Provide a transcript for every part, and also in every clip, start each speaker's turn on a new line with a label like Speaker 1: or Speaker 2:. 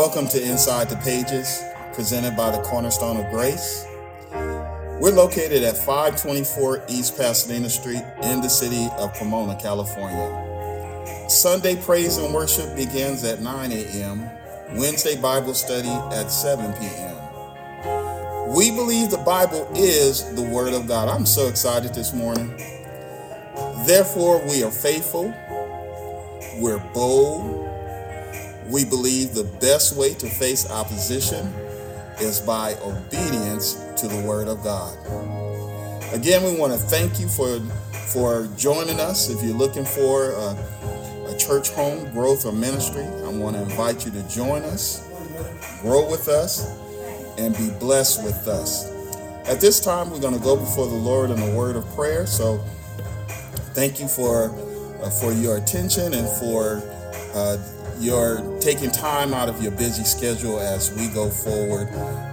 Speaker 1: Welcome to Inside the Pages, presented by the Cornerstone of Grace. We're located at 524 East Pasadena Street in the city of Pomona, California. Sunday praise and worship begins at 9 a.m., Wednesday Bible study at 7 p.m. We believe the Bible is the Word of God. I'm so excited this morning. Therefore, we are faithful, we're bold, we believe the best way to face opposition is by obedience to the Word of God. Again, we want to thank you for, for joining us. If you're looking for a, a church home, growth, or ministry, I want to invite you to join us, grow with us, and be blessed with us. At this time, we're going to go before the Lord in a word of prayer. So, thank you for uh, for your attention and for uh, you're taking time out of your busy schedule as we go forward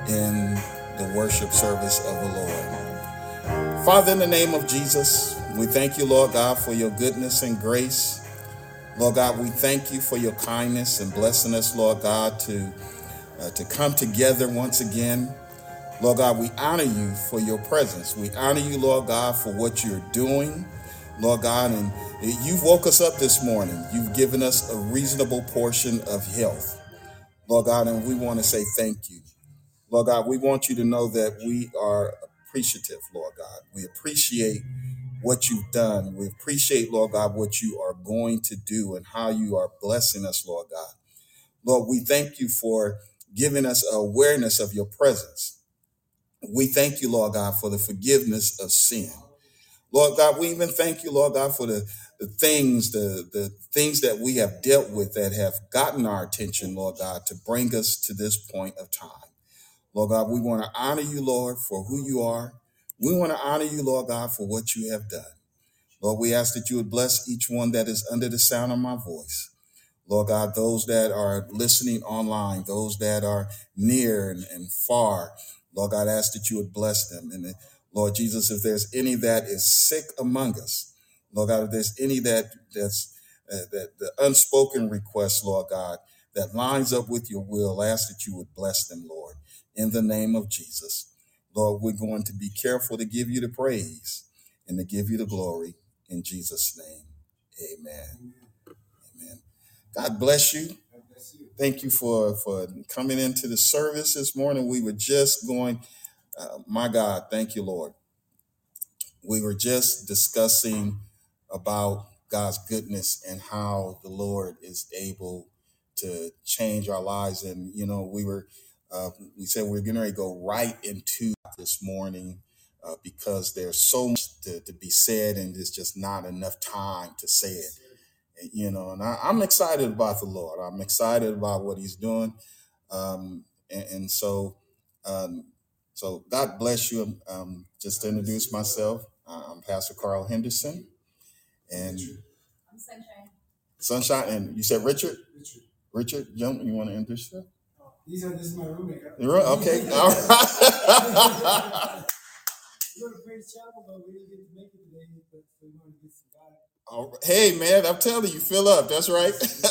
Speaker 1: in the worship service of the Lord. Father, in the name of Jesus, we thank you, Lord God, for your goodness and grace. Lord God, we thank you for your kindness and blessing us, Lord God, to, uh, to come together once again. Lord God, we honor you for your presence. We honor you, Lord God, for what you're doing. Lord God, and you've woke us up this morning. You've given us a reasonable portion of health, Lord God, and we want to say thank you. Lord God, we want you to know that we are appreciative, Lord God. We appreciate what you've done. We appreciate, Lord God, what you are going to do and how you are blessing us, Lord God. Lord, we thank you for giving us awareness of your presence. We thank you, Lord God, for the forgiveness of sin. Lord God, we even thank you, Lord God, for the, the things, the, the things that we have dealt with that have gotten our attention, Lord God, to bring us to this point of time. Lord God, we want to honor you, Lord, for who you are. We want to honor you, Lord God, for what you have done. Lord, we ask that you would bless each one that is under the sound of my voice. Lord God, those that are listening online, those that are near and, and far, Lord God, I ask that you would bless them. And Lord Jesus, if there's any that is sick among us, Lord God, if there's any that that's uh, that the unspoken request, Lord God, that lines up with your will, ask that you would bless them, Lord, in the name of Jesus. Lord, we're going to be careful to give you the praise and to give you the glory in Jesus' name. Amen. Amen. God bless you. Thank you for for coming into the service this morning. We were just going, uh, my God, thank you, Lord. We were just discussing about God's goodness and how the Lord is able to change our lives. And you know, we were uh, we said we are to go right into this morning uh, because there's so much to, to be said, and there's just not enough time to say it. You know, and I, I'm excited about the Lord. I'm excited about what He's doing, um, and, and so. Um, so God bless you. Um, just to introduce myself, I'm Pastor Carl Henderson and I'm Sunshine. Sunshine. And you said Richard? Richard. Richard, young, you want to introduce yourself? Oh, These are this is my roommate. Okay. All right. We're a great chapel, but we didn't get to make it today, but we want to get some God. Oh, hey man, I'm telling you, fill up. That's right. it's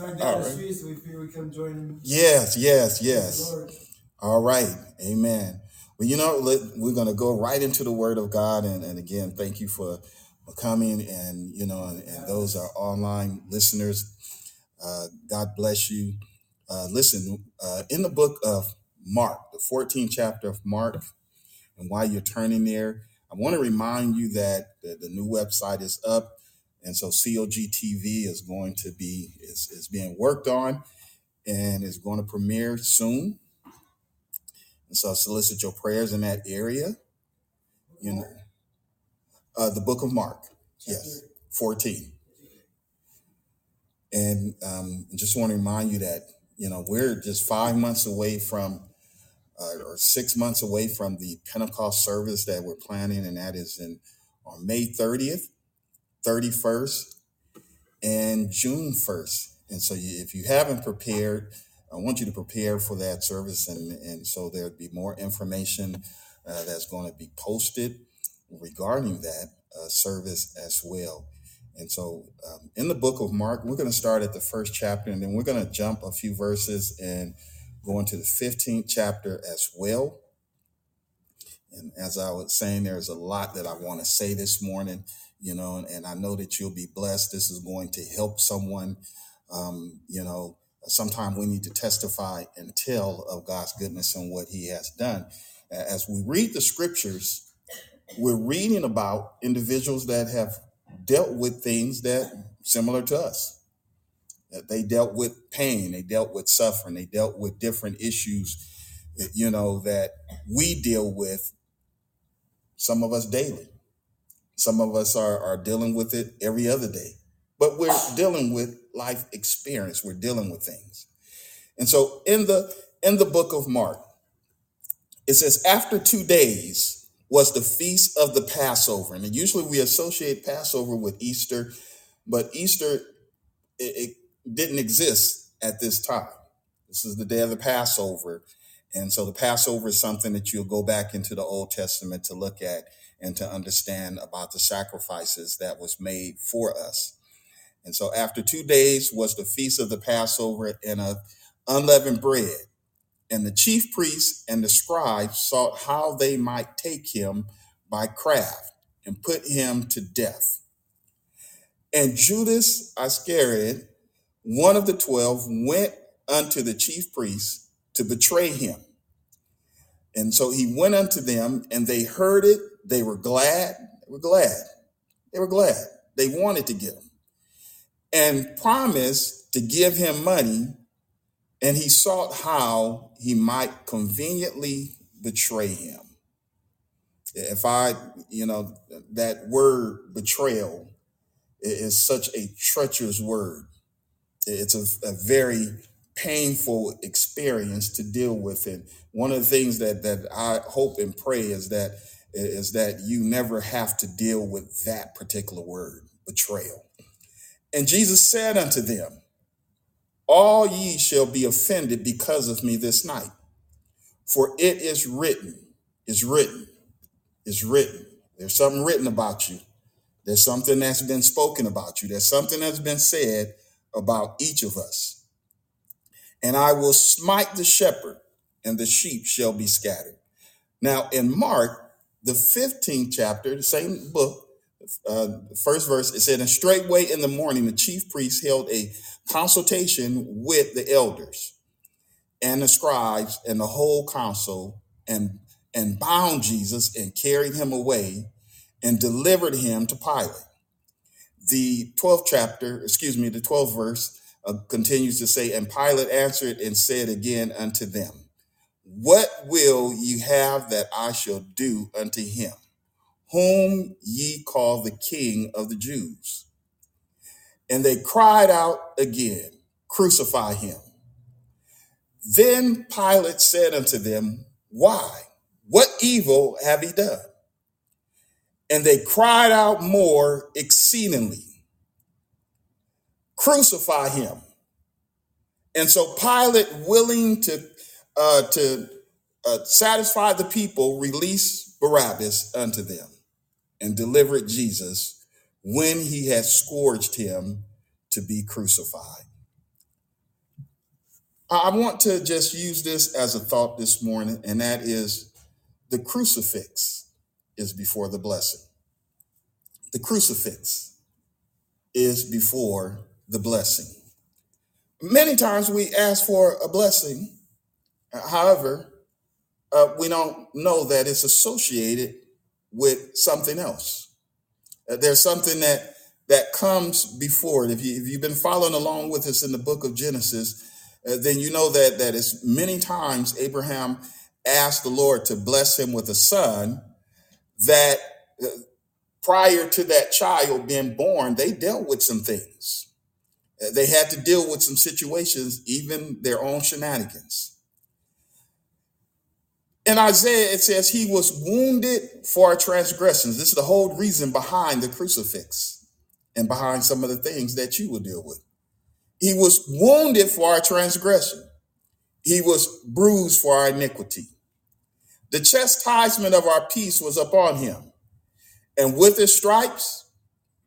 Speaker 1: our down the street, so we figure we come join him. Yes, yes, yes. All right. Amen. Well, you know, we're going to go right into the Word of God. And, and again, thank you for, for coming. And, you know, and, and those are online listeners. Uh, God bless you. Uh, listen, uh, in the book of Mark, the 14th chapter of Mark, and while you're turning there, I want to remind you that the, the new website is up. And so COGTV is going to be, is, is being worked on and is going to premiere soon. And so I solicit your prayers in that area. You know, uh, the book of Mark, yes, 14. And um, just want to remind you that, you know, we're just five months away from, uh, or six months away from the Pentecost service that we're planning, and that is in on May 30th, 31st, and June 1st. And so you, if you haven't prepared, I want you to prepare for that service, and, and so there'll be more information uh, that's going to be posted regarding that uh, service as well. And so, um, in the book of Mark, we're going to start at the first chapter, and then we're going to jump a few verses and go into the 15th chapter as well. And as I was saying, there's a lot that I want to say this morning, you know, and, and I know that you'll be blessed. This is going to help someone. Um, you know, sometimes we need to testify and tell of God's goodness and what He has done. As we read the scriptures, we're reading about individuals that have dealt with things that similar to us. That they dealt with pain, they dealt with suffering, they dealt with different issues, eh, you know, that we deal with some of us daily. Some of us are, are dealing with it every other day. But we're dealing with life experience. We're dealing with things. And so in the in the book of Mark, it says, after two days was the feast of the Passover. And usually we associate Passover with Easter, but Easter it, it didn't exist at this time. This is the day of the Passover. And so the Passover is something that you'll go back into the Old Testament to look at and to understand about the sacrifices that was made for us. And so after two days was the feast of the Passover and of unleavened bread. And the chief priests and the scribes sought how they might take him by craft and put him to death. And Judas Iscariot, one of the twelve, went unto the chief priests to betray him. And so he went unto them, and they heard it. They were glad. They were glad. They were glad. They wanted to get him and promised to give him money. And he sought how he might conveniently betray him. If I, you know, that word betrayal is such a treacherous word. It's a, a very painful experience to deal with. And one of the things that that I hope and pray is that is that you never have to deal with that particular word, betrayal. And Jesus said unto them, All ye shall be offended because of me this night. For it is written, is written, is written. There's something written about you. There's something that's been spoken about you. There's something that's been said about each of us. And I will smite the shepherd, and the sheep shall be scattered. Now, in Mark, the 15th chapter, the same book, uh, first verse, it said, And straightway in the morning, the chief priests held a consultation with the elders and the scribes and the whole council and, and bound Jesus and carried him away and delivered him to Pilate. The 12th chapter, excuse me, the 12th verse uh, continues to say, And Pilate answered and said again unto them, What will you have that I shall do unto him, whom ye call the King of the Jews? And they cried out again, Crucify him. Then Pilate said unto them, Why? What evil have he done? And they cried out more exceedingly, Crucify him. And so Pilate, willing to uh, to uh, satisfy the people, released Barabbas unto them and delivered Jesus when he had scourged him to be crucified. I want to just use this as a thought this morning, and that is the crucifix is before the blessing. The crucifix is before the blessing. Many times we ask for a blessing, however, uh, we don't know that it's associated with something else. Uh, there's something that that comes before it. If you if you've been following along with us in the book of Genesis, uh, then you know that that is many times Abraham asked the Lord to bless him with a son. That uh, prior to that child being born, they dealt with some things. Uh, They had to deal with some situations, even their own shenanigans. In Isaiah, it says he was wounded for our transgressions. This is the whole reason behind the crucifix and behind some of the things that you will deal with. He was wounded for our transgression. He was bruised for our iniquity. The chastisement of our peace was upon him, and with his stripes,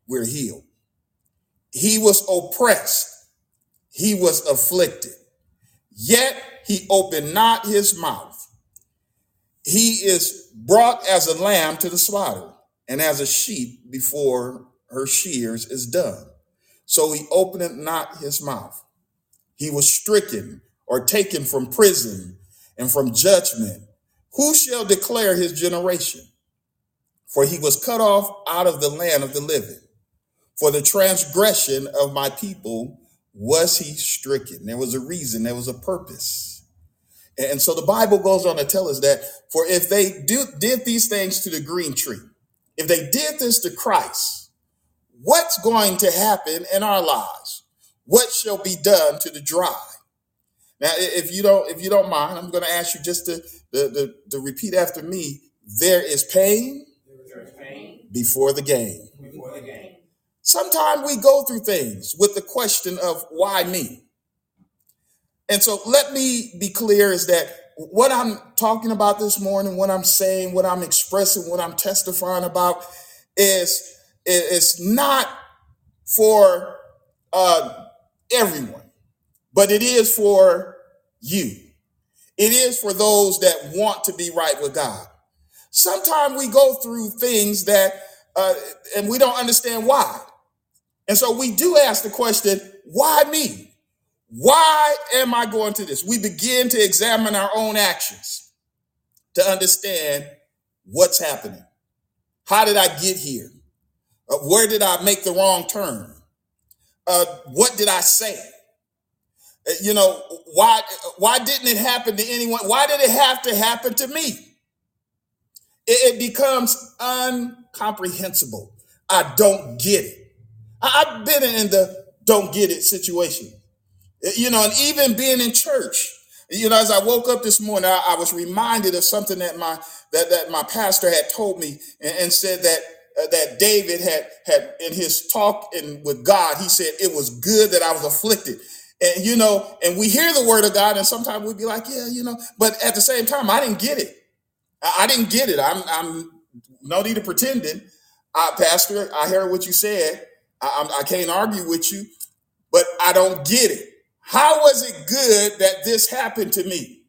Speaker 1: we're healed. He was oppressed, he was afflicted, yet he opened not his mouth. He is brought as a lamb to the slaughter, and as a sheep before her shears is done. So he opened not his mouth. He was stricken or taken from prison and from judgment. Who shall declare his generation? For he was cut off out of the land of the living. For the transgression of my people was he stricken. There was a reason, there was a purpose. And so the Bible goes on to tell us that for if they do, did these things to the green tree, if they did this to Christ, what's going to happen in our lives? What shall be done to the dry? Now, if you don't, if you don't mind, I'm going to ask you just to, to, to, to repeat after me. There is pain before the game. Sometimes we go through things with the question of why me? And so let me be clear is that what I'm talking about this morning, what I'm saying, what I'm expressing, what I'm testifying about is it's not for uh, everyone, but it is for you. It is for those that want to be right with God. Sometimes we go through things that, uh, and we don't understand why. And so we do ask the question, why me? Why am I going to this? We begin to examine our own actions to understand what's happening. How did I get here? Uh, where did I make the wrong turn? Uh, what did I say? Uh, You know, why why didn't it happen to anyone? Why did it have to happen to me? It, it becomes incomprehensible. I don't get it. I, I've been in the don't get it situation. You know, and even being in church, you know, as I woke up this morning, I, I was reminded of something that my that, that my pastor had told me and, and said that uh, that David had had in his talk and with God, he said it was good that I was afflicted. And you know, and we hear the word of God, and sometimes we'd be like, yeah, you know, but at the same time, I didn't get it. I, I didn't get it. I'm I'm no need of pretending. I, Pastor, I heard what you said. I, I'm- I can't argue with you, but I don't get it. How was it good that this happened to me?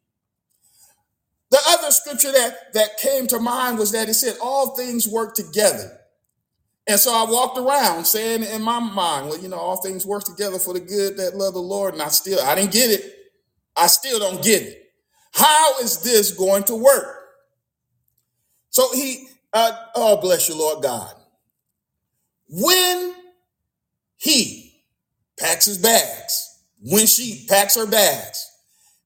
Speaker 1: The other scripture that, that came to mind was that it said, All things work together. And so I walked around saying in my mind, Well, you know, all things work together for the good that love the Lord. And I still, I didn't get it. I still don't get it. How is this going to work? So he, uh, oh, bless you, Lord God. When he packs his bags, when she packs her bags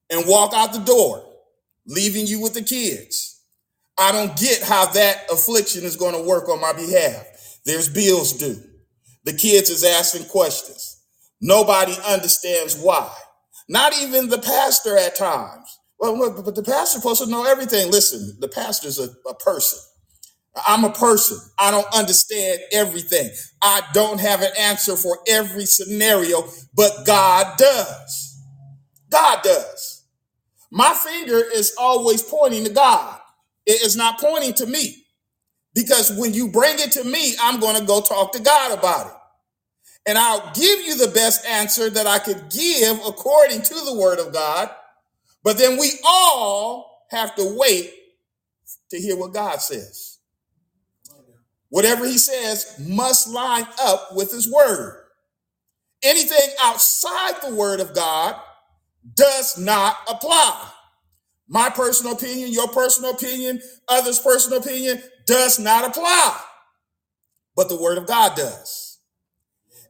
Speaker 1: and walk out the door, leaving you with the kids, I don't get how that affliction is going to work on my behalf. There's bills due. The kids is asking questions. Nobody understands why. Not even the pastor at times. Well, but the pastor supposed to know everything. Listen, the pastor's a, a person. I'm a person. I don't understand everything. I don't have an answer for every scenario, but God does. God does. My finger is always pointing to God. It is not pointing to me because when you bring it to me, I'm going to go talk to God about it. And I'll give you the best answer that I could give according to the word of God. But then we all have to wait to hear what God says. Whatever he says must line up with his word. Anything outside the word of God does not apply. My personal opinion, your personal opinion, others' personal opinion does not apply. But the word of God does.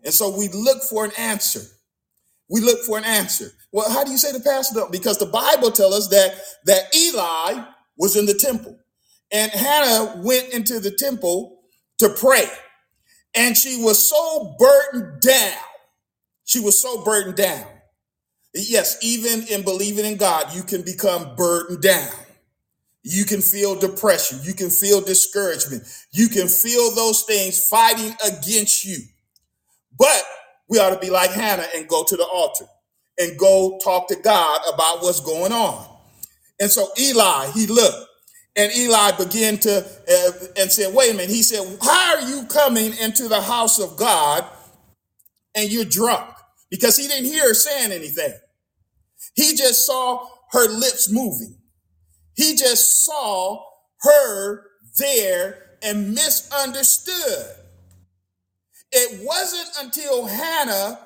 Speaker 1: And so we look for an answer. We look for an answer. Well, how do you say the pastor? Because the Bible tells us that that Eli was in the temple, and Hannah went into the temple to pray, and she was so burdened down. She was so burdened down. Yes, even in believing in God, you can become burdened down. You can feel depression. You can feel discouragement. You can feel those things fighting against you. But we ought to be like Hannah and go to the altar and go talk to God about what's going on. And so Eli, he looked and Eli began to uh, and said, wait a minute. He said, how are you coming into the house of God and you're drunk because he didn't hear her saying anything. He just saw her lips moving. He just saw her there and misunderstood. It wasn't until Hannah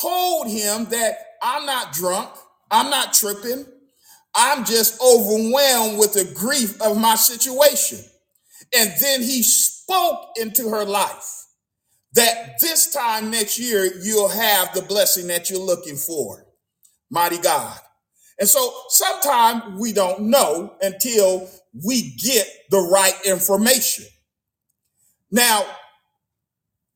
Speaker 1: told him that I'm not drunk, I'm not tripping, I'm just overwhelmed with the grief of my situation. And then he spoke into her life that this time next year you'll have the blessing that you're looking for. Mighty God. And so sometimes we don't know until we get the right information. Now,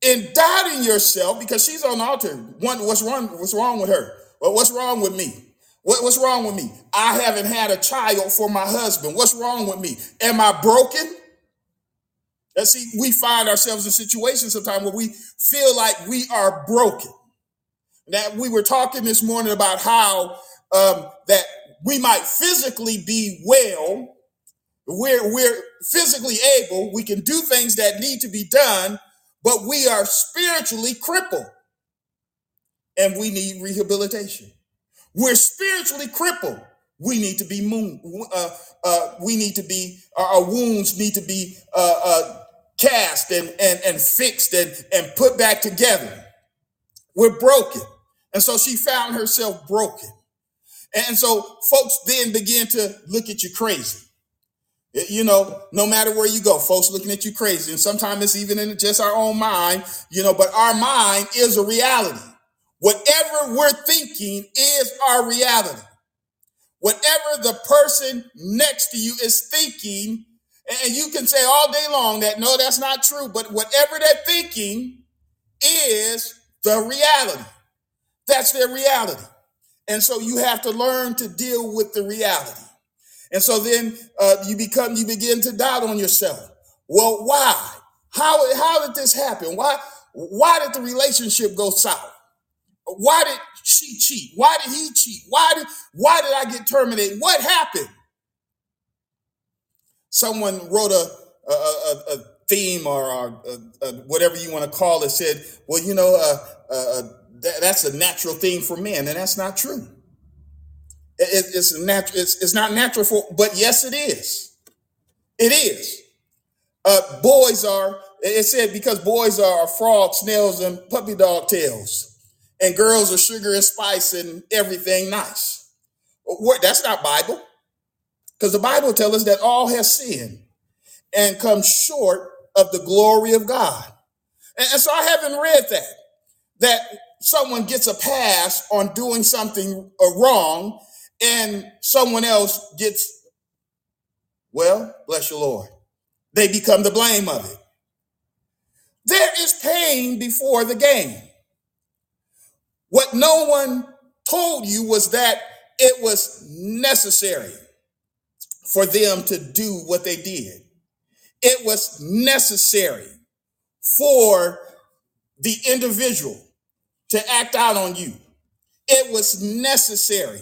Speaker 1: in doubting yourself, because she's on the altar, what's wrong? What's wrong with her? Well, what's wrong with me? What, what's wrong with me? I haven't had a child for my husband. What's wrong with me? Am I broken? And see, we find ourselves in situations sometimes where we feel like we are broken. That we were talking this morning about how um, that we might physically be well, we're, we're physically able, we can do things that need to be done, but we are spiritually crippled and we need rehabilitation. We're spiritually crippled. We need to be moon, uh, uh, we need to be, our, wounds need to be uh, uh, cast and, and, and fixed and, and put back together. We're broken. And so she found herself broken. And so folks then begin to look at you crazy. You know, no matter where you go, folks looking at you crazy. And sometimes it's even in just our own mind, you know, but our mind is a reality. Whatever we're thinking is our reality. Whatever the person next to you is thinking, and you can say all day long that no, that's not true, but whatever they're thinking is the reality. That's their reality. And so you have to learn to deal with the reality. And so then uh, you become, you begin to doubt on yourself. Well, why? How, how did this happen? Why, why did the relationship go south? Why did she cheat? Why did he cheat? Why did, why did I get terminated? What happened? Someone wrote a, a, a, a theme or, a, whatever you want to call it said, well, you know, uh, uh, that, that's a natural thing for men, and that's not true. It, it's natural. It's, it's not natural for, but yes, it is. It is. Uh, boys are. It said because boys are frogs, snails, and puppy dog tails, and girls are sugar and spice and everything nice. That's not Bible, because the Bible tells us that all has sinned and come short of the glory of God. And, so I haven't read that. That someone gets a pass on doing something uh, wrong and someone else gets, well, bless your Lord. They become the blame of it. There is pain before the gain. What no one told you was that it was necessary for them to do what they did. It was necessary for the individual to act out on you. It was necessary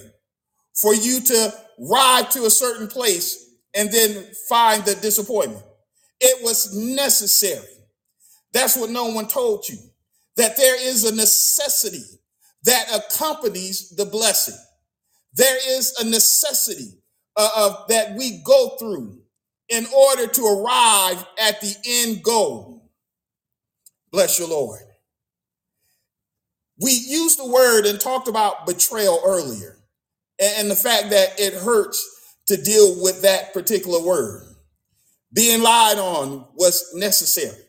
Speaker 1: for you to ride to a certain place and then find the disappointment. It was necessary. That's what no one told you. That there is a necessity that accompanies the blessing. There is a necessity uh, of that we go through in order to arrive at the end goal. Bless your Lord. We used the word and talked about betrayal earlier and the fact that it hurts to deal with that particular word. Being lied on was necessary.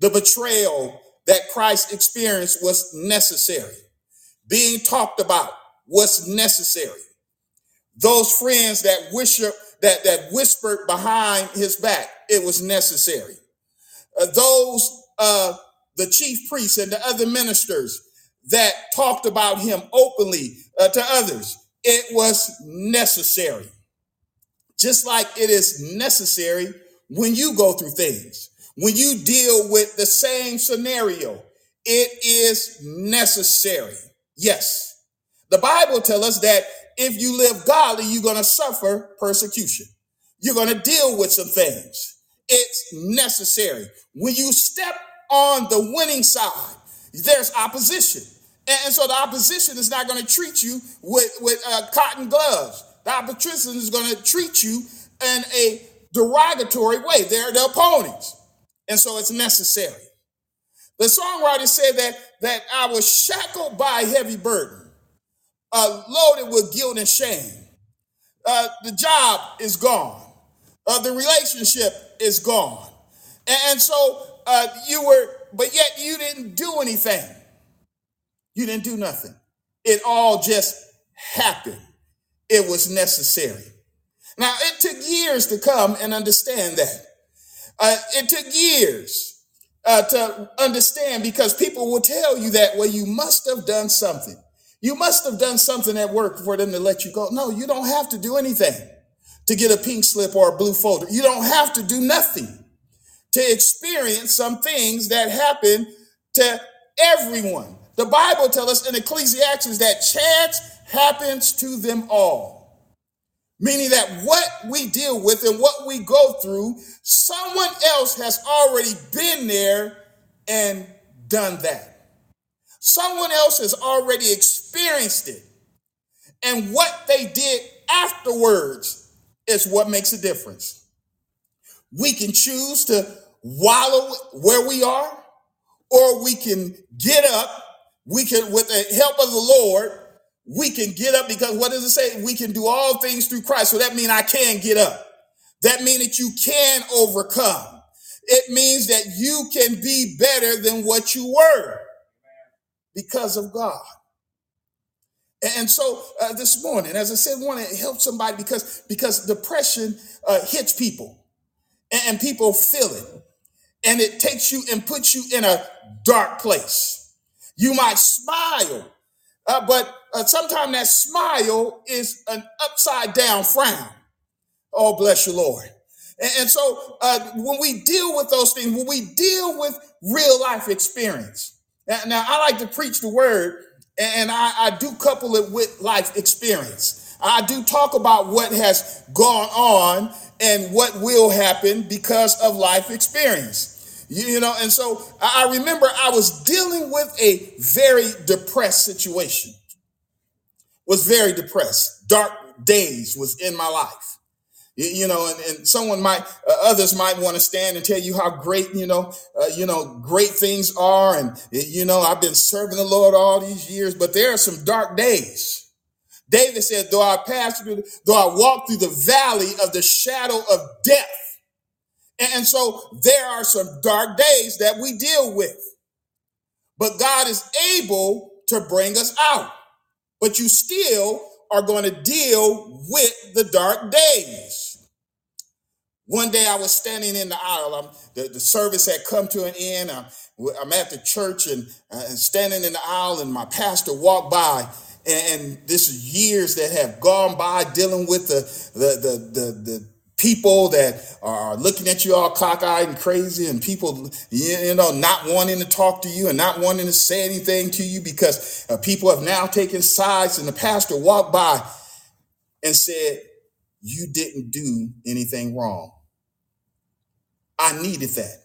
Speaker 1: The betrayal that Christ experienced was necessary. Being talked about was necessary. Those friends that whisper, that, that whispered behind his back, it was necessary. Uh, those, uh, the chief priests and the other ministers that talked about him openly uh, to others, it was necessary. Just like it is necessary when you go through things, when you deal with the same scenario, it is necessary. Yes. The Bible tells us that if you live godly, you're going to suffer persecution. You're going to deal with some things. It's necessary. When you step on the winning side, there's opposition. And, so the opposition is not going to treat you with, with uh, cotton gloves. The opposition is going to treat you in a derogatory way. They're the opponents. And so it's necessary. The songwriter said that, that I was shackled by a heavy burden, uh, loaded with guilt and shame. Uh, the job is gone. Uh, the relationship is gone. And, and so uh, you were, but yet you didn't do anything. You didn't do nothing. It all just happened. It was necessary. Now, it took years to come and understand that. Uh, it took years uh, to understand because people will tell you that, well, you must have done something. You must have done something at work for them to let you go. No, you don't have to do anything to get a pink slip or a blue folder. You don't have to do nothing to experience some things that happen to everyone. The Bible tells us in Ecclesiastes that chance happens to them all. Meaning that what we deal with and what we go through, someone else has already been there and done that. Someone else has already experienced it. And what they did afterwards is what makes a difference. We can choose to wallow where we are, or we can get up we can, with the help of the Lord, we can get up because what does it say? We can do all things through Christ. So that means I can get up. That means that you can overcome. It means that you can be better than what you were because of God. And so uh, this morning, as I said, I want to help somebody because because depression uh, hits people, and, people feel it, and it takes you and puts you in a dark place. You might smile, uh, but uh, sometimes that smile is an upside down frown. Oh, bless you, Lord. And, and so uh, when we deal with those things, when we deal with real life experience, now, now I like to preach the word, and I, I do couple it with life experience. I do talk about what has gone on and what will happen because of life experience. You know, and so I remember I was dealing with a very depressed situation. Was very depressed. Dark days was in my life. You, know, and, and someone might, uh, others might want to stand and tell you how great, you know, uh, you know, great things are. And, you know, I've been serving the Lord all these years, but there are some dark days. David said, though I pass through, though I walk through the valley of the shadow of death, and so there are some dark days that we deal with. But God is able to bring us out. But you still are going to deal with the dark days. One day I was standing in the aisle. I'm, the, the service had come to an end. I'm, I'm at the church and, uh, and standing in the aisle, and my pastor walked by and this is years that have gone by dealing with the the the the, the people that are looking at you all cockeyed and crazy and people you know not wanting to talk to you and not wanting to say anything to you because uh, people have now taken sides and the pastor walked by and said you didn't do anything wrong. I needed that.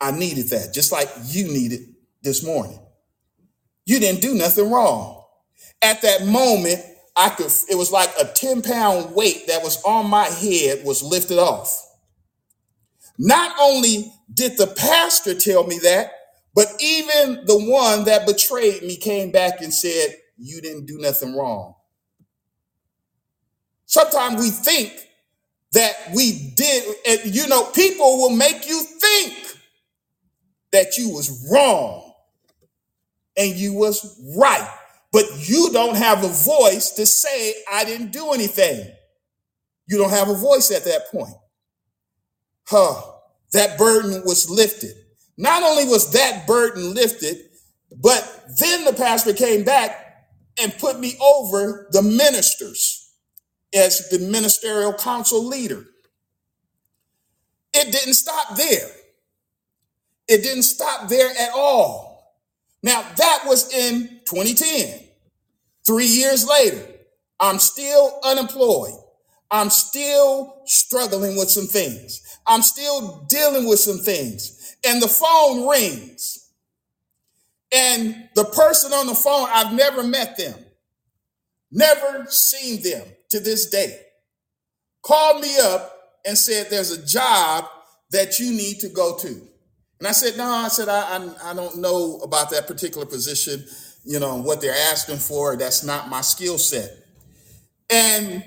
Speaker 1: I needed that just like you needed this morning. You didn't do nothing wrong. At that moment I could, it was like a 10 pound weight that was on my head was lifted off. Not only did the pastor tell me that, but even the one that betrayed me came back and said, You didn't do nothing wrong. Sometimes we think that we did, and you know, people will make you think that you was wrong and you was right but you don't have a voice to say, I didn't do anything. You don't have a voice at that point. Huh. That burden was lifted. Not only was that burden lifted, but then the pastor came back and put me over the ministers as the ministerial council leader. It didn't stop there. It didn't stop there at all. Now, that was in 2010. Three years later, I'm still unemployed. I'm still struggling with some things. I'm still dealing with some things. And the phone rings. And the person on the phone, I've never met them, never seen them to this day, called me up and said, There's a job that you need to go to. And I said, No, I said, I, I, I don't know about that particular position, you know, what they're asking for. That's not my skill set. And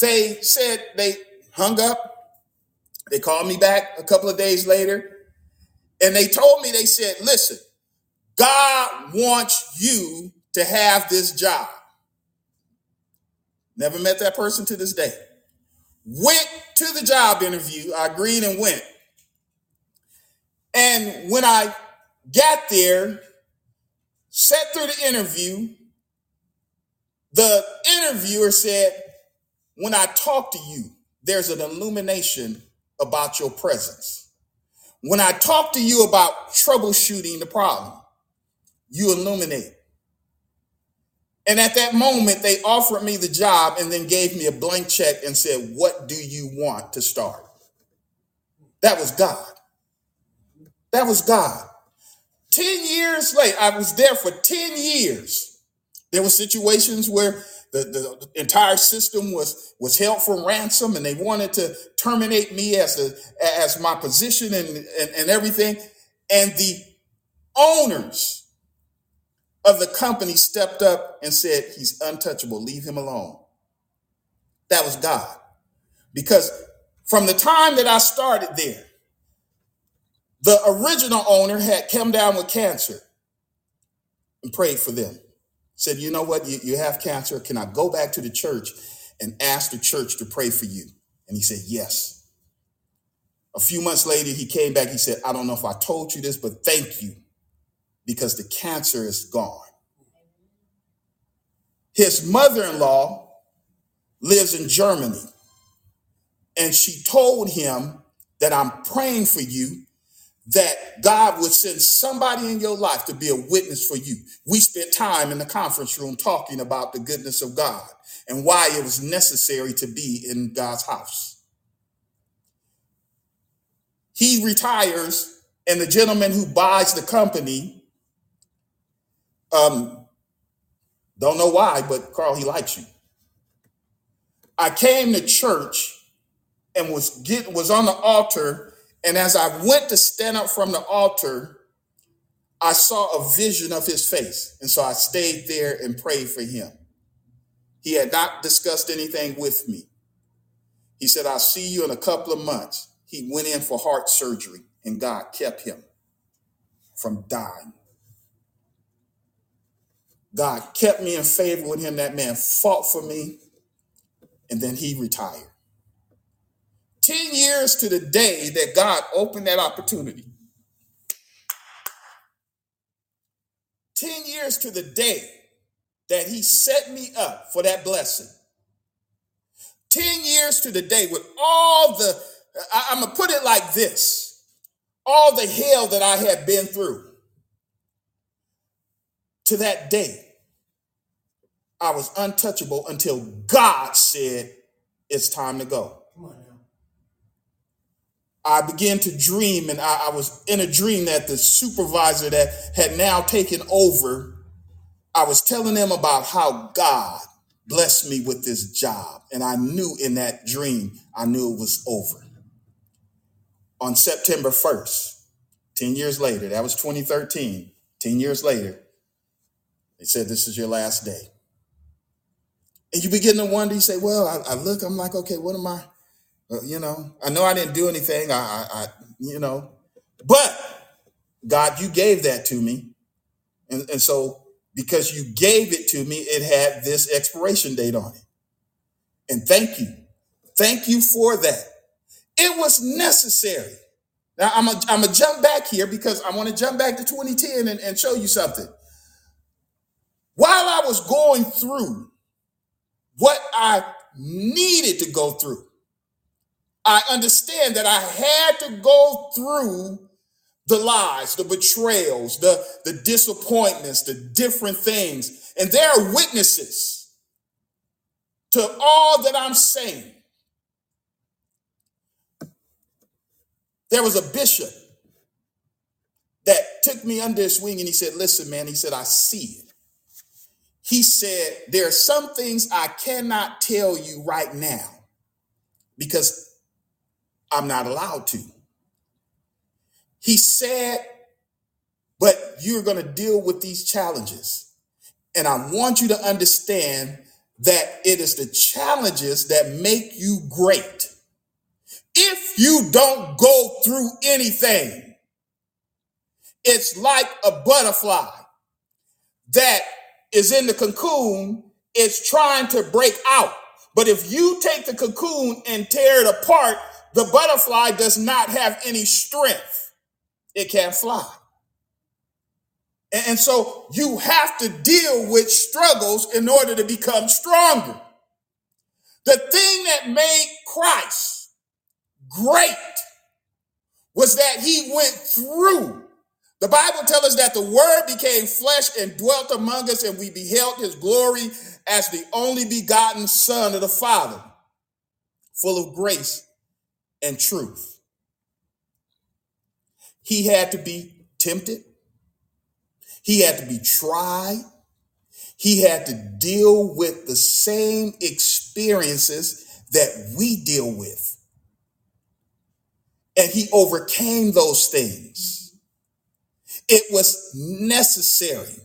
Speaker 1: they said, they hung up. They called me back a couple of days later and they told me, they said, Listen, God wants you to have this job. Never met that person to this day. Went to the job interview. I agreed and went. And when I got there, sat through the interview, the interviewer said, When I talk to you, there's an illumination about your presence. When I talk to you about troubleshooting the problem, you illuminate. And at that moment, they offered me the job and then gave me a blank check and said, What do you want to start? That was God. That was God. 10 years later, I was there for 10 years. There were situations where the, the entire system was was held for ransom and they wanted to terminate me as a as my position and, and, and everything. And the owners of the company stepped up and said, He's untouchable, leave him alone. That was God. Because from the time that I started there, the original owner had come down with cancer and prayed for them. Said, You know what? You, you have cancer. Can I go back to the church and ask the church to pray for you? And he said, Yes. A few months later, he came back. He said, I don't know if I told you this, but thank you because the cancer is gone. His mother in law lives in Germany, and she told him that I'm praying for you that God would send somebody in your life to be a witness for you. We spent time in the conference room talking about the goodness of God and why it was necessary to be in God's house. He retires, and the gentleman who buys the company, um, don't know why, but Carl, he likes you. I came to church and was get was on the altar and as I went to stand up from the altar, I saw a vision of his face. And so I stayed there and prayed for him. He had not discussed anything with me. He said, I'll see you in a couple of months. He went in for heart surgery, and God kept him from dying. God kept me in favor with him. That man fought for me, and then he retired. 10 years to the day that God opened that opportunity. 10 years to the day that He set me up for that blessing. 10 years to the day with all the, I, I'm going to put it like this all the hell that I had been through. To that day, I was untouchable until God said, It's time to go. I began to dream, and I, I, was in a dream that the supervisor that had now taken over, I was telling them about how God blessed me with this job. And I knew in that dream, I knew it was over. On September 1st, 10 years later, that was 2013, 10 years later, they said, This is your last day. And you begin to wonder, you say, Well, I, I look, I'm like, okay, what am I? Uh, you know, I know I didn't do anything. I, I, I, you know, but God, you gave that to me, and and so because you gave it to me, it had this expiration date on it. And thank you, thank you for that. It was necessary. Now I'm a, I'm gonna jump back here because I want to jump back to 2010 and, and show you something. While I was going through what I needed to go through, I understand that I had to go through the lies, the betrayals, the, the disappointments, the different things. And there are witnesses to all that I'm saying. There was a bishop that took me under his wing and he said, Listen, man, he said, I see it. He said, There are some things I cannot tell you right now because I'm not allowed to. He said, But you're going to deal with these challenges. And I want you to understand that it is the challenges that make you great. If you don't go through anything, it's like a butterfly that is in the cocoon, it's trying to break out. But if you take the cocoon and tear it apart, the butterfly does not have any strength. It can't fly. And so you have to deal with struggles in order to become stronger. The thing that made Christ great was that he went through. The Bible tells us that the word became flesh and dwelt among us, and we beheld his glory as the only begotten Son of the Father, full of grace and truth. He had to be tempted, he had to be tried, he had to deal with the same experiences that we deal with. And he overcame those things. It was necessary.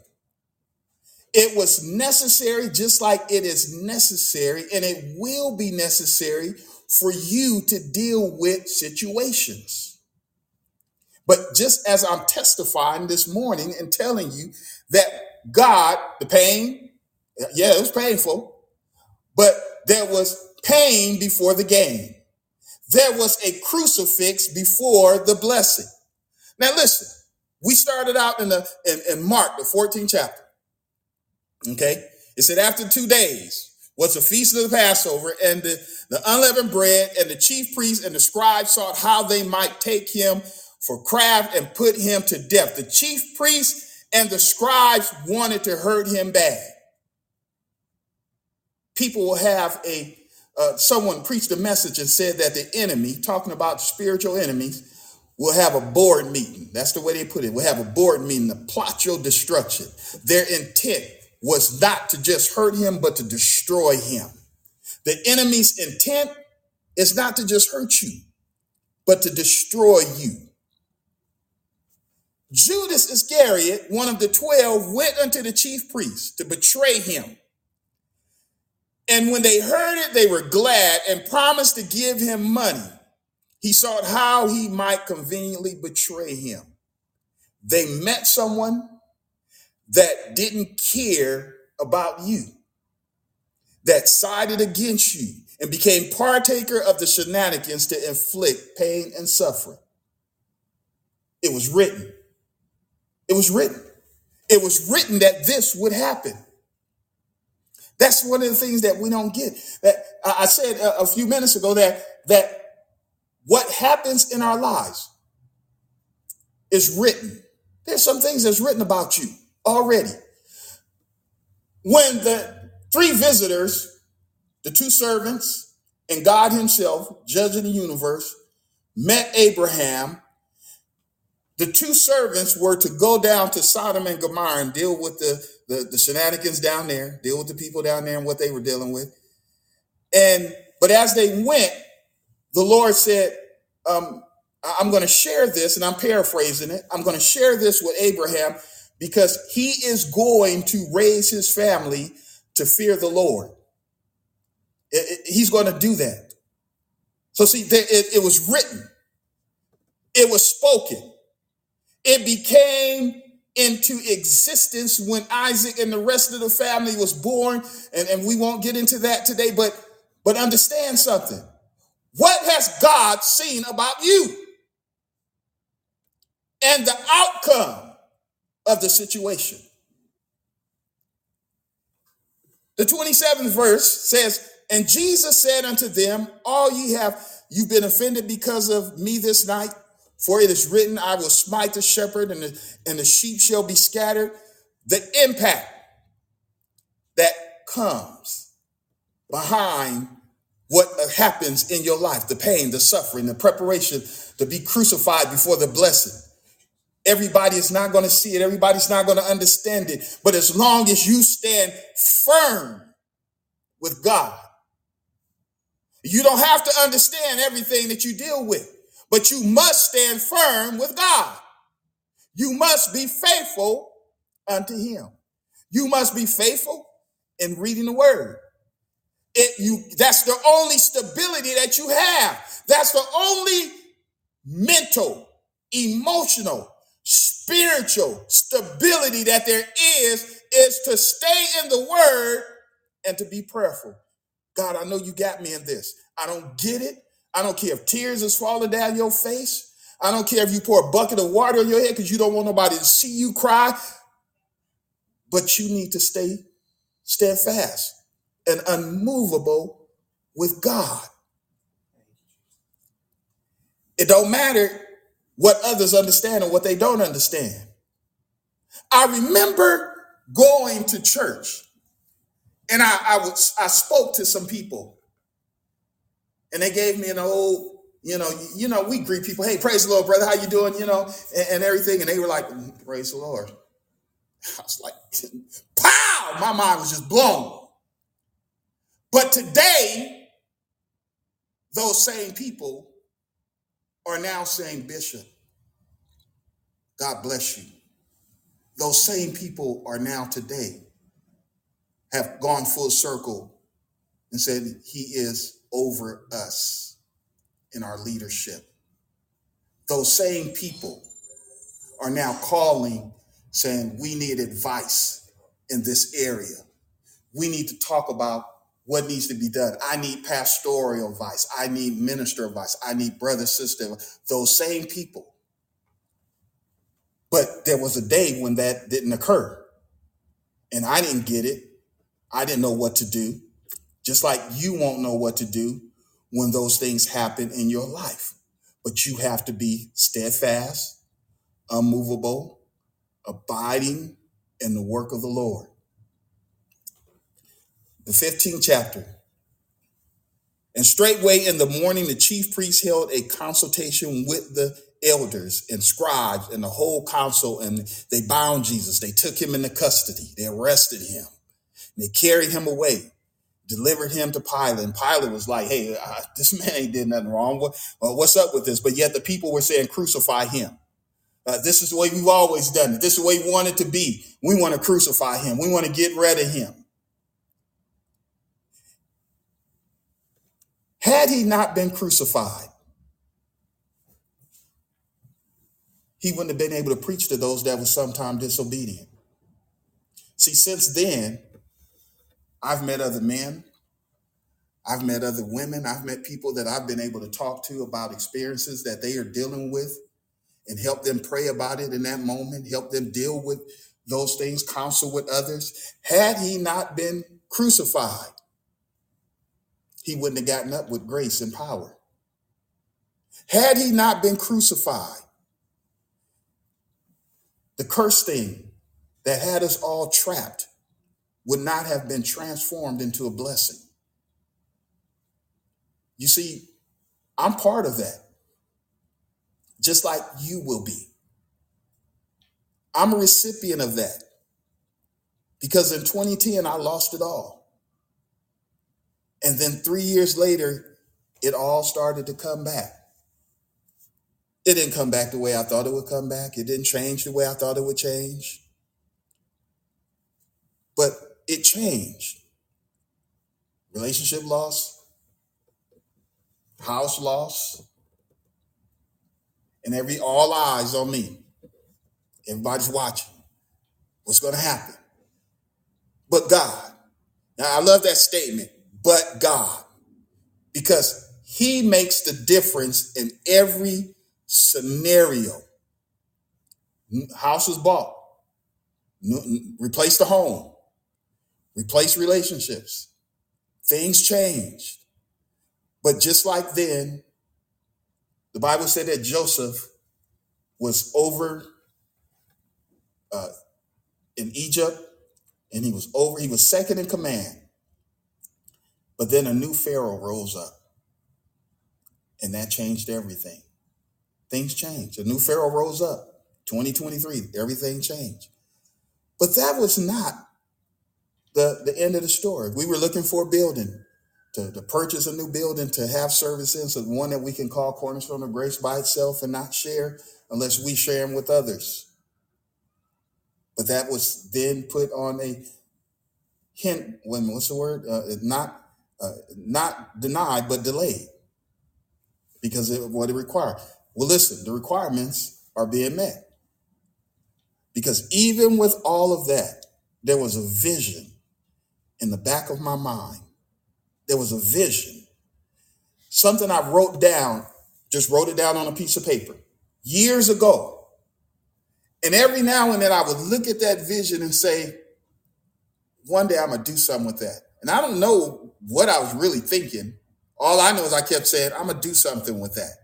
Speaker 1: It was necessary, just like it is necessary, and it will be necessary for you to deal with situations. But just as I'm testifying this morning and telling you that God, the pain, yeah, it was painful, but there was pain before the gain. There was a crucifix before the blessing. Now listen, we started out in the in, in Mark, the 14th chapter. Okay. It said, after two days was the feast of the Passover, and the, the unleavened bread, and the chief priests and the scribes sought how they might take him for craft and put him to death. The chief priests and the scribes wanted to hurt him bad. People will have a uh, someone preached a message and said that the enemy, talking about spiritual enemies, will have a board meeting. That's the way they put it. We'll have a board meeting to plot your destruction. Their intent was not to just hurt him, but to destroy him. The enemy's intent is not to just hurt you, but to destroy you. Judas Iscariot, one of the twelve, went unto the chief priests to betray him. And when they heard it, they were glad and promised to give him money. He sought how he might conveniently betray him. They met someone that didn't care about you, that sided against you and became partaker of the shenanigans to inflict pain and suffering. It was written. It was written. It was written that this would happen. That's one of the things that we don't get. That I said a, a few minutes ago that that what happens in our lives is written. There's some things that's written about you already. When the three visitors, the two servants, and God Himself, judge judging the universe, met Abraham, the two servants were to go down to Sodom and Gomorrah and deal with the, the, the shenanigans down there, deal with the people down there and what they were dealing with. And but as they went, the Lord said, um, I'm going to share this, and I'm paraphrasing it. I'm going to share this with Abraham because he is going to raise his family to fear the Lord. It- it- he's going to do that. So, see, it, it was written, it was spoken, it became into existence when Isaac and the rest of the family was born. And, and we won't get into that today, but but understand something. What has God seen about you? And the outcome of the situation. The 27th verse says, And Jesus said unto them, All ye have, you've been offended because of me this night. For it is written, I will smite the shepherd, and the, and the sheep shall be scattered. The impact that comes behind what happens in your life the pain, the suffering, the preparation to be crucified before the blessing. Everybody is not going to see it. Everybody's not going to understand it. But as long as you stand firm with God, you don't have to understand everything that you deal with, but you must stand firm with God. You must be faithful unto Him. You must be faithful in reading the Word. It you that's the only stability that you have. That's the only mental, emotional, spiritual stability that there is is to stay in the word and to be prayerful. God, I know you got me in this. I don't get it. I don't care if tears is falling down your face. I don't care if you pour a bucket of water on your head because you don't want nobody to see you cry. But you need to stay steadfast and unmovable with God. It don't matter what others understand and what they don't understand. I remember going to church and I, I was I spoke to some people and they gave me an old, you know, you, know, we greet people, hey, praise the Lord, brother, how you doing? You know, and, and everything. And they were like, "Mm, praise the Lord. I was like, pow! My mind was just blown. But today, those same people are now saying, Bishop, God bless you. Those same people are now today have gone full circle and said, He is over us in our leadership. Those same people are now calling, saying, We need advice in this area. We need to talk about what needs to be done. I need pastoral advice. I need minister advice. I need brother, sister. Those same people. But there was a day when that didn't occur. And I didn't get it. I didn't know what to do. Just like you won't know what to do when those things happen in your life. But you have to be steadfast, unmovable, abiding in the work of the Lord. The 15th chapter. And straightway in the morning, the chief priest held a consultation with the elders and scribes and the whole council, and they bound Jesus. They took him into custody. They arrested him. They carried him away, delivered him to Pilate. And Pilate was like, hey, uh, this man ain't did nothing wrong. What, uh, what's up with this? But yet the people were saying, crucify him. Uh, this is the way we've always done it. This is the way we want it to be. We want to crucify him. We want to get rid of him. Had he not been crucified, he wouldn't have been able to preach to those that were sometime disobedient. See, since then, I've met other men, I've met other women, I've met people that I've been able to talk to about experiences that they are dealing with and help them pray about it in that moment, help them deal with those things, counsel with others. Had he not been crucified, he wouldn't have gotten up with grace and power. Had he not been crucified, the curse thing that had us all trapped would not have been transformed into a blessing. You see, I'm part of that, just like you will be. I'm a recipient of that because in 2010, I lost it all. And then three years later, it all started to come back. It didn't come back the way I thought it would come back. It didn't change the way I thought it would change, but it changed. Relationship loss, house loss, and every all eyes on me. Everybody's watching. What's going to happen? But God. Now, I love that statement, but God, because He makes the difference in every scenario. House was bought, replace the home, replace relationships. Things changed. But just like then, the Bible said that Joseph was over uh, in Egypt and he was over, he was second in command. But then a new Pharaoh rose up and that changed everything. Things changed. A new Pharaoh rose up, 2023, everything changed. But that was not the, the end of the story. We were looking for a building to, to purchase a new building to have services, one that we can call Cornerstone of Grace by itself and not share unless we share them with others. But that was then put on a hint. When what's the word? Uh, not uh, not denied, but delayed because of what it required. Well, listen, the requirements are being met because even with all of that, there was a vision in the back of my mind. There was a vision, something I wrote down, just wrote it down on a piece of paper years ago. And every now and then I would look at that vision and say, one day I'm going to do something with that. And I don't know what I was really thinking. All I know is I kept saying, I'm going to do something with that.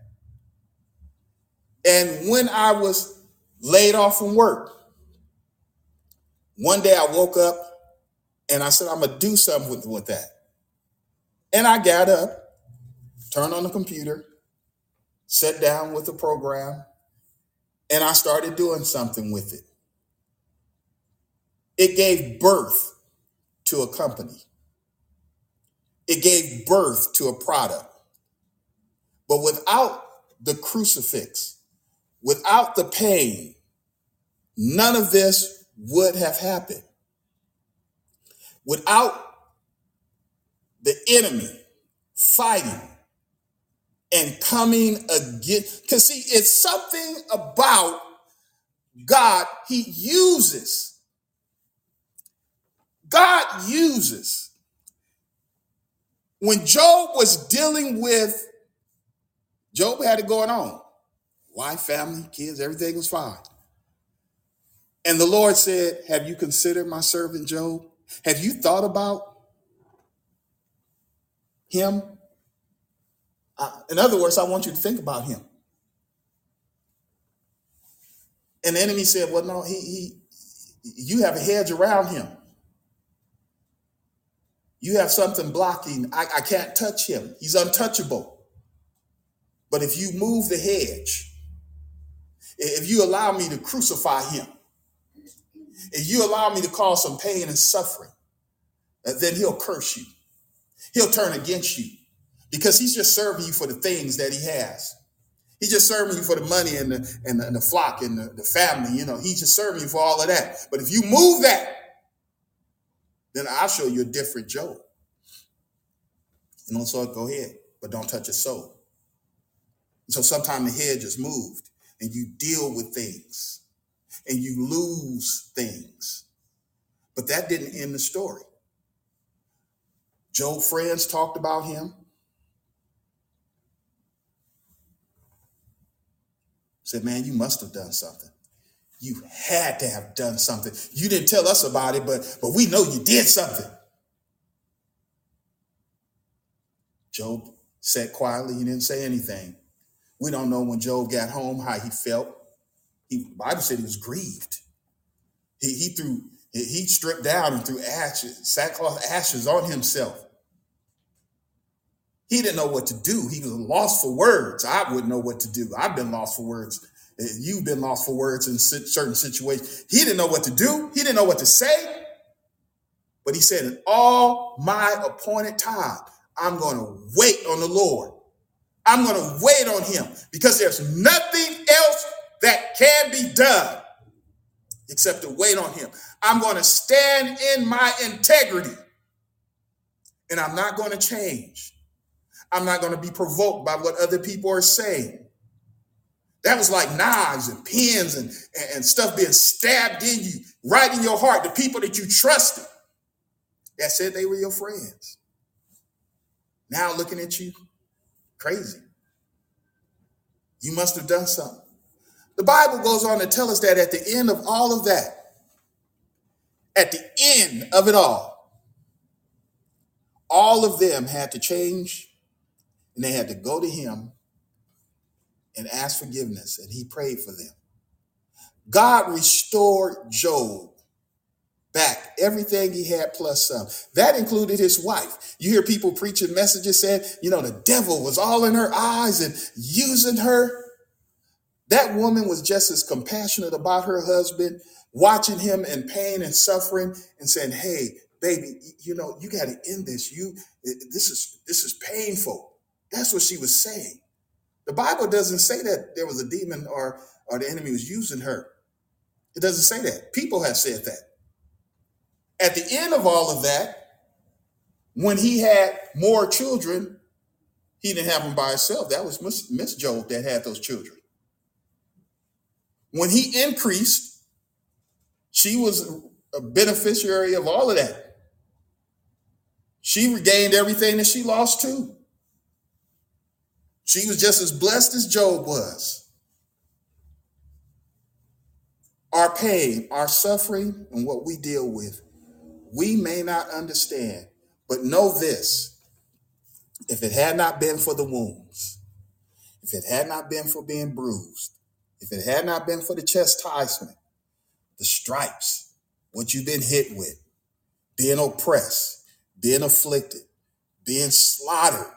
Speaker 1: And when I was laid off from work, one day I woke up and I said, I'm going to do something with, with that. And I got up, turned on the computer, sat down with the program, and I started doing something with it. It gave birth to a company. It gave birth to a product. But without the crucifix, without the pain, none of this would have happened. Without the enemy fighting and coming against, because see, it's something about God, He uses. God uses when Job was dealing with, Job had it going on. Wife, family, kids, everything was fine. And the Lord said, Have you considered my servant Job? Have you thought about him? In other words, I want you to think about him. And the enemy said, Well, no, he, he you have a hedge around him. You have something blocking. I, I can't touch him. He's untouchable. But if you move the hedge, if you allow me to crucify him, if you allow me to cause some pain and suffering, uh, then he'll curse you. He'll turn against you because he's just serving you for the things that he has. He's just serving you for the money and the, and the, and the flock and the, the family. You know, he's just serving you for all of that. But if you move that, then I'll show you a different Job. And so go ahead, but don't touch his soul. And so sometimes the head just moved and you deal with things and you lose things. But that didn't end the story. Job friends talked about him. Said, man, you must have done something. You had to have done something. You didn't tell us about it, but, but we know you did something. Job sat quietly. He didn't say anything. We don't know when Job got home how he felt. He, Bible said he was grieved. He, he threw he stripped down and threw ashes, sackcloth ashes on himself. He didn't know what to do. He was lost for words. I wouldn't know what to do. I've been lost for words. You've been lost for words in certain situations. He didn't know what to do. He didn't know what to say. But he said, in all my appointed time, I'm going to wait on the Lord. I'm going to wait on him because there's nothing else that can be done except to wait on him. I'm going to stand in my integrity and I'm not going to change. I'm not going to be provoked by what other people are saying. That was like knives and pins and, and stuff being stabbed in you, right in your heart, the people that you trusted that said they were your friends. Now looking at you, crazy. You must have done something. The Bible goes on to tell us that at the end of all of that, at the end of it all, all of them had to change and they had to go to him and asked forgiveness, and he prayed for them. God restored Job back everything he had plus some. That included his wife. You hear people preaching messages saying, you know, the devil was all in her eyes and using her. That woman was just as compassionate about her husband, watching him in pain and suffering, and saying, "Hey, baby, you know you got to end this. You this is this is painful." That's what she was saying. The Bible doesn't say that there was a demon or or the enemy was using her. It doesn't say that. People have said that. At the end of all of that, when he had more children, he didn't have them by himself. That was Miss, Miss Job that had those children. When he increased, she was a beneficiary of all of that. She regained everything that she lost too. She was just as blessed as Job was. Our pain, our suffering, and what we deal with, we may not understand, but know this if it had not been for the wounds, if it had not been for being bruised, if it had not been for the chastisement, the stripes, what you've been hit with, being oppressed, being afflicted, being slaughtered,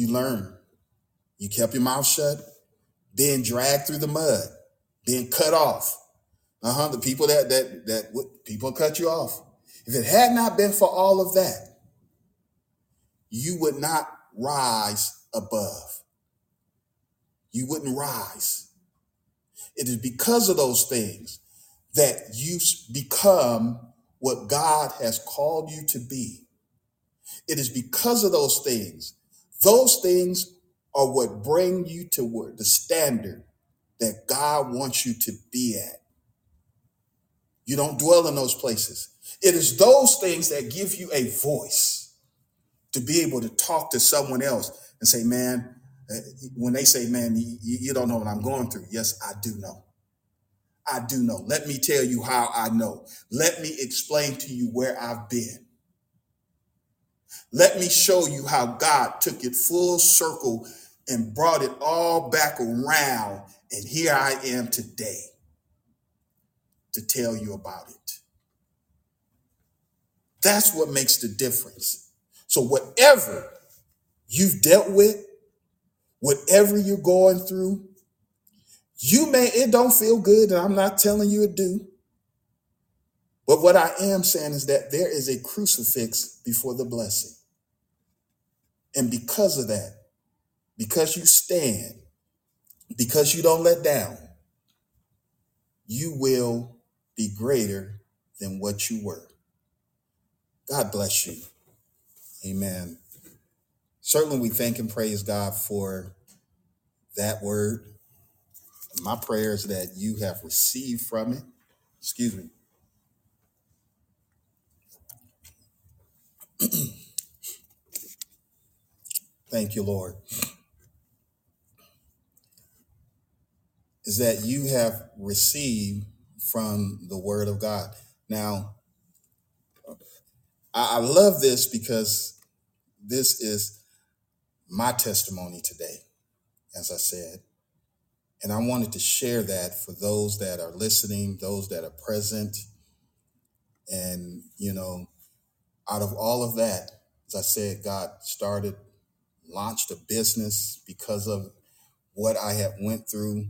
Speaker 1: you learn. You kept your mouth shut, being dragged through the mud, being cut off. Uh-huh. The people that that that people cut you off. If it had not been for all of that, you would not rise above. You wouldn't rise. It is because of those things that you become what God has called you to be. It is because of those things. Those things are what bring you to where the standard that God wants you to be at. You don't dwell in those places. It is those things that give you a voice to be able to talk to someone else and say, man, uh, when they say, man, you, you don't know what I'm going through. Yes, I do know. I do know. Let me tell you how I know. Let me explain to you where I've been. Let me show you how God took it full circle and brought it all back around. And here I am today to tell you about it. That's what makes the difference. So, whatever you've dealt with, whatever you're going through, you may, it don't feel good, and I'm not telling you it do. But what I am saying is that there is a crucifix before the blessing. And because of that, because you stand, because you don't let down, you will be greater than what you were. God bless you. Amen. Certainly, we thank and praise God for that word. My prayer is that you have received from it. Excuse me. Thank you, Lord. Is that you have received from the word of God. Now, I, I love this because this is my testimony today, as I said. And I wanted to share that for those that are listening, those that are present. And, you know, out of all of that, as I said, God started, launched a business because of what I had went through.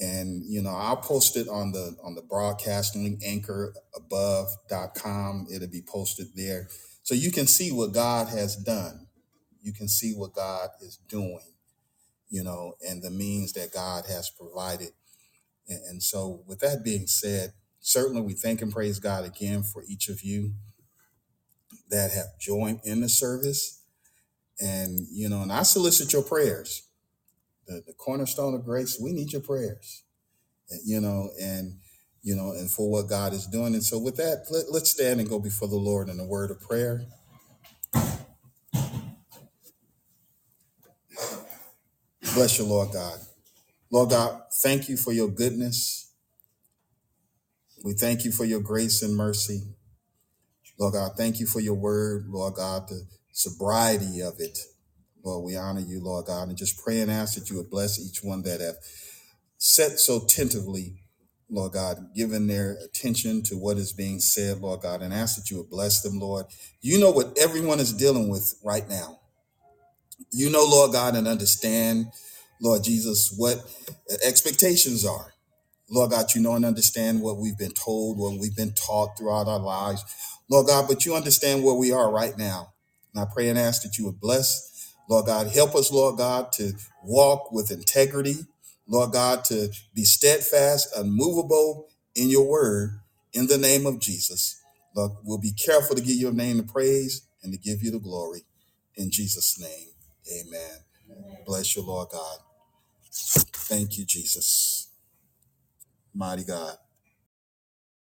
Speaker 1: And, you know, I'll post it on the on the broadcast link anchor above dot com. It'll be posted there. So you can see what God has done. You can see what God is doing, you know, and the means that God has provided. And so with that being said, certainly we thank and praise God again for each of you that have joined in the service. And, you know, and I solicit your prayers. The, the cornerstone of grace, we need your prayers, and, you know, and, you know, and for what God is doing. And so with that, let, let's stand and go before the Lord in a word of prayer. Bless you, Lord God. Lord God, thank you for your goodness. We thank you for your grace and mercy. Lord God, thank you for your word, Lord God, the sobriety of it. Lord, we honor you, Lord God, and just pray and ask that you would bless each one that have sat so tentatively, Lord God, given their attention to what is being said, Lord God, and ask that you would bless them, Lord. You know what everyone is dealing with right now. You know, Lord God, and understand, Lord Jesus, what expectations are. Lord God, you know and understand what we've been told, what we've been taught throughout our lives. Lord God, but you understand where we are right now. And I pray and ask that you would bless, Lord God, help us, Lord God, to walk with integrity, Lord God, to be steadfast, unmovable in your word, in the name of Jesus. Lord, we'll be careful to give your name the praise and to give you the glory. In Jesus' name, amen. Bless you, Lord God. Thank you, Jesus. Mighty God.